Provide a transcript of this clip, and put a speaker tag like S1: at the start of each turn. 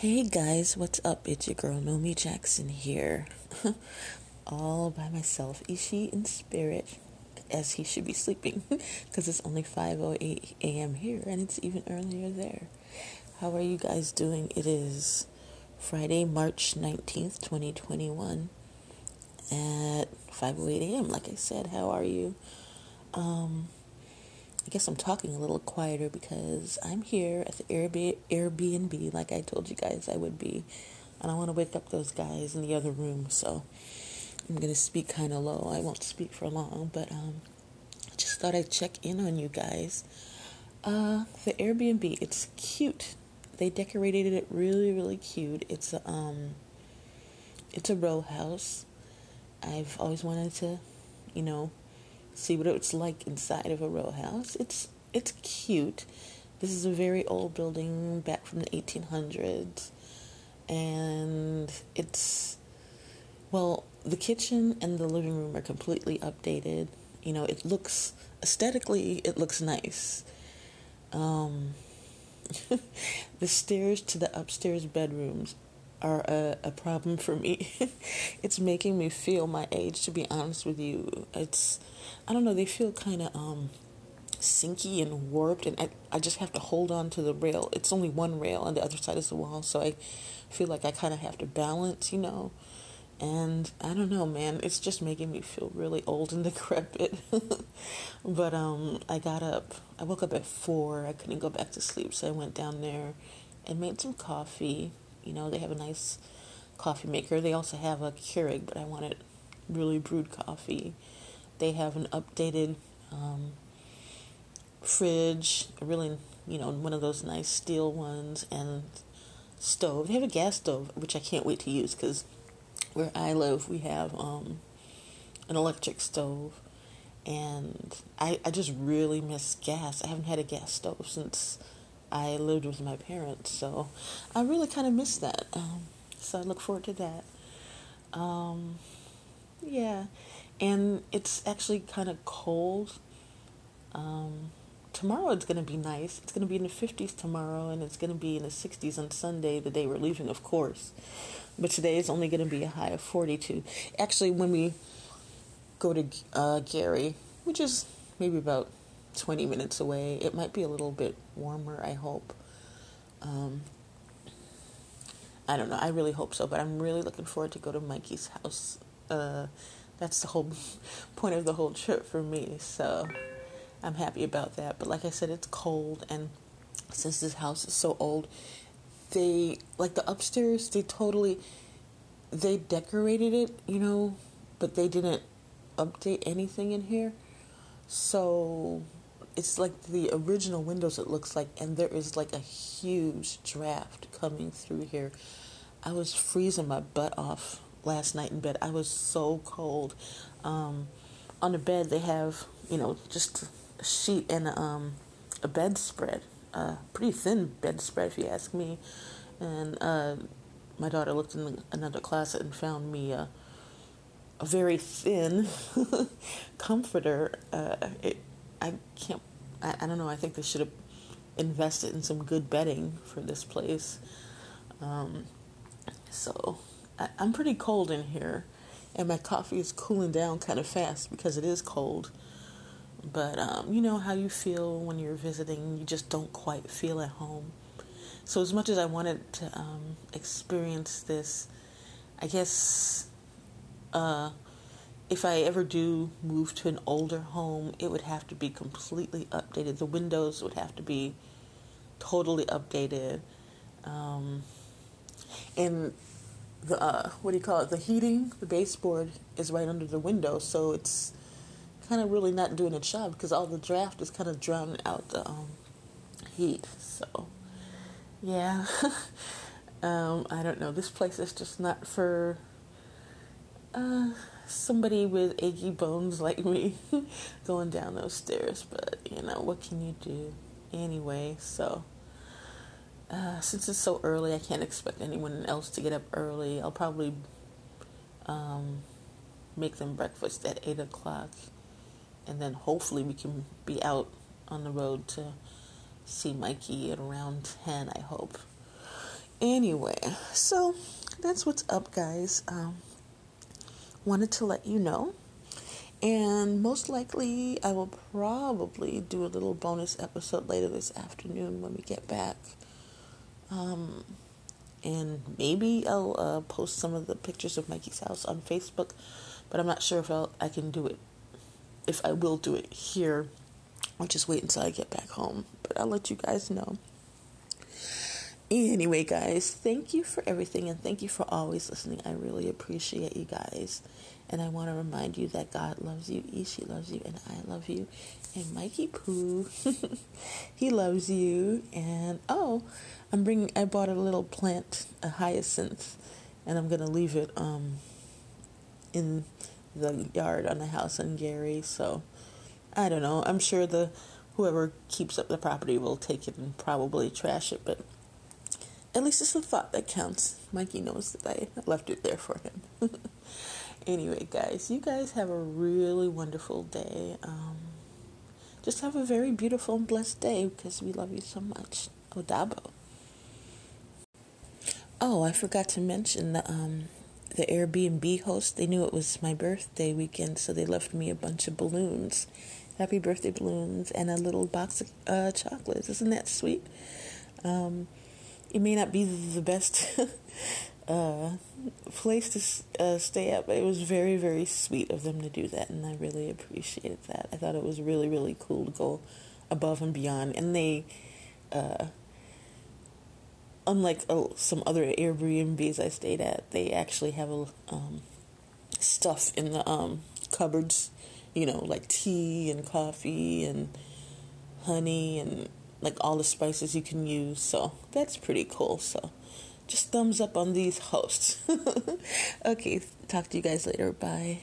S1: Hey guys, what's up? It's your girl Nomy Jackson here. All by myself, Ishi in spirit, as he should be sleeping, because it's only 5.08 a.m. here and it's even earlier there. How are you guys doing? It is Friday, March 19th, 2021 at 5.08 a.m. Like I said, how are you? Um, I guess I'm talking a little quieter because I'm here at the Airbnb, like I told you guys I would be. And I want to wake up those guys in the other room, so I'm going to speak kind of low. I won't speak for long, but um, I just thought I'd check in on you guys. Uh, the Airbnb, it's cute. They decorated it really, really cute. It's a, um, it's a row house. I've always wanted to, you know, see what it's like inside of a row house. It's it's cute. This is a very old building back from the 1800s, and it's well, the kitchen and the living room are completely updated. You know, it looks aesthetically, it looks nice. Um, the stairs to the upstairs bedrooms are a, a problem for me. it's making me feel my age, to be honest with you. It's, I don't know, they feel kind of um, sinky and warped, and I, I just have to hold on to the rail. It's only one rail, on the other side is the wall, so I feel like I kind of have to balance, you know. And I don't know, man, it's just making me feel really old and decrepit. but um, I got up. I woke up at four. I couldn't go back to sleep, so I went down there and made some coffee you know, they have a nice coffee maker. They also have a Keurig, but I wanted really brewed coffee. They have an updated um, fridge, a really, you know, one of those nice steel ones, and stove. They have a gas stove, which I can't wait to use because where I live, we have um, an electric stove. And I, I just really miss gas. I haven't had a gas stove since I lived with my parents, so I really kind of miss that. Um, so I look forward to that. Um, yeah, and it's actually kind of cold. Um, tomorrow it's going to be nice. It's going to be in the 50s tomorrow, and it's going to be in the 60s on Sunday, the day we're leaving, of course. But today is only going to be a high of 42. Actually, when we go to uh, Gary, which is maybe about 20 minutes away. It might be a little bit warmer, I hope. Um, I don't know. I really hope so, but I'm really looking forward to go to Mikey's house. Uh, that's the whole point of the whole trip for me. So I'm happy about that. But like I said, it's cold, and since this house is so old, they like the upstairs. They totally they decorated it, you know, but they didn't update anything in here. So it's like the original windows it looks like and there is like a huge draft coming through here. I was freezing my butt off last night in bed. I was so cold. Um, on the bed they have you know just a sheet and um, a bedspread a pretty thin bedspread if you ask me. And uh, my daughter looked in another closet and found me a, a very thin comforter. Uh, it, I can't. I, I don't know. I think they should have invested in some good bedding for this place. Um, so I, I'm pretty cold in here, and my coffee is cooling down kind of fast because it is cold. But um, you know how you feel when you're visiting, you just don't quite feel at home. So, as much as I wanted to um, experience this, I guess uh, if I ever do move to an older home, it would have to be completely updated. The windows would have to be totally updated. Um, and the uh, what do you call it? The heating, the baseboard is right under the window, so it's kind of really not doing its job because all the draft is kind of drowning out the um, heat. So, yeah, um, I don't know. This place is just not for. Uh, somebody with achy bones like me going down those stairs, but you know, what can you do anyway? So, uh, since it's so early, I can't expect anyone else to get up early. I'll probably um, make them breakfast at 8 o'clock, and then hopefully we can be out on the road to see Mikey at around 10, I hope. Anyway, so that's what's up, guys. Um, wanted to let you know. And most likely, I will probably do a little bonus episode later this afternoon when we get back. Um, and maybe I'll uh, post some of the pictures of Mikey's house on Facebook, but I'm not sure if I'll, I can do it, if I will do it here. I'll just wait until I get back home, but I'll let you guys know. Anyway, guys, thank you for everything and thank you for always listening. I really appreciate you guys. And I want to remind you that God loves you, Ishi loves you, and I love you. And Mikey Pooh, he loves you. And oh, I'm bringing, I bought a little plant, a hyacinth, and I'm going to leave it um, in the yard on the house in Gary. So I don't know. I'm sure the whoever keeps up the property will take it and probably trash it, but at least it's a thought that counts. Mikey knows that I left it there for him. anyway, guys, you guys have a really wonderful day. Um, just have a very beautiful and blessed day because we love you so much. Odabo. Oh, I forgot to mention the um, the Airbnb host. They knew it was my birthday weekend, so they left me a bunch of balloons, happy birthday balloons, and a little box of uh, chocolates. Isn't that sweet? Um, it may not be the best uh, place to uh, stay at, but it was very, very sweet of them to do that, and I really appreciated that. I thought it was really, really cool to go above and beyond, and they, uh, unlike uh, some other Airbnbs I stayed at, they actually have a um, stuff in the um, cupboards, you know, like tea and coffee and honey and like all the spices you can use. So that's pretty cool. So just thumbs up on these hosts. okay, talk to you guys later. Bye.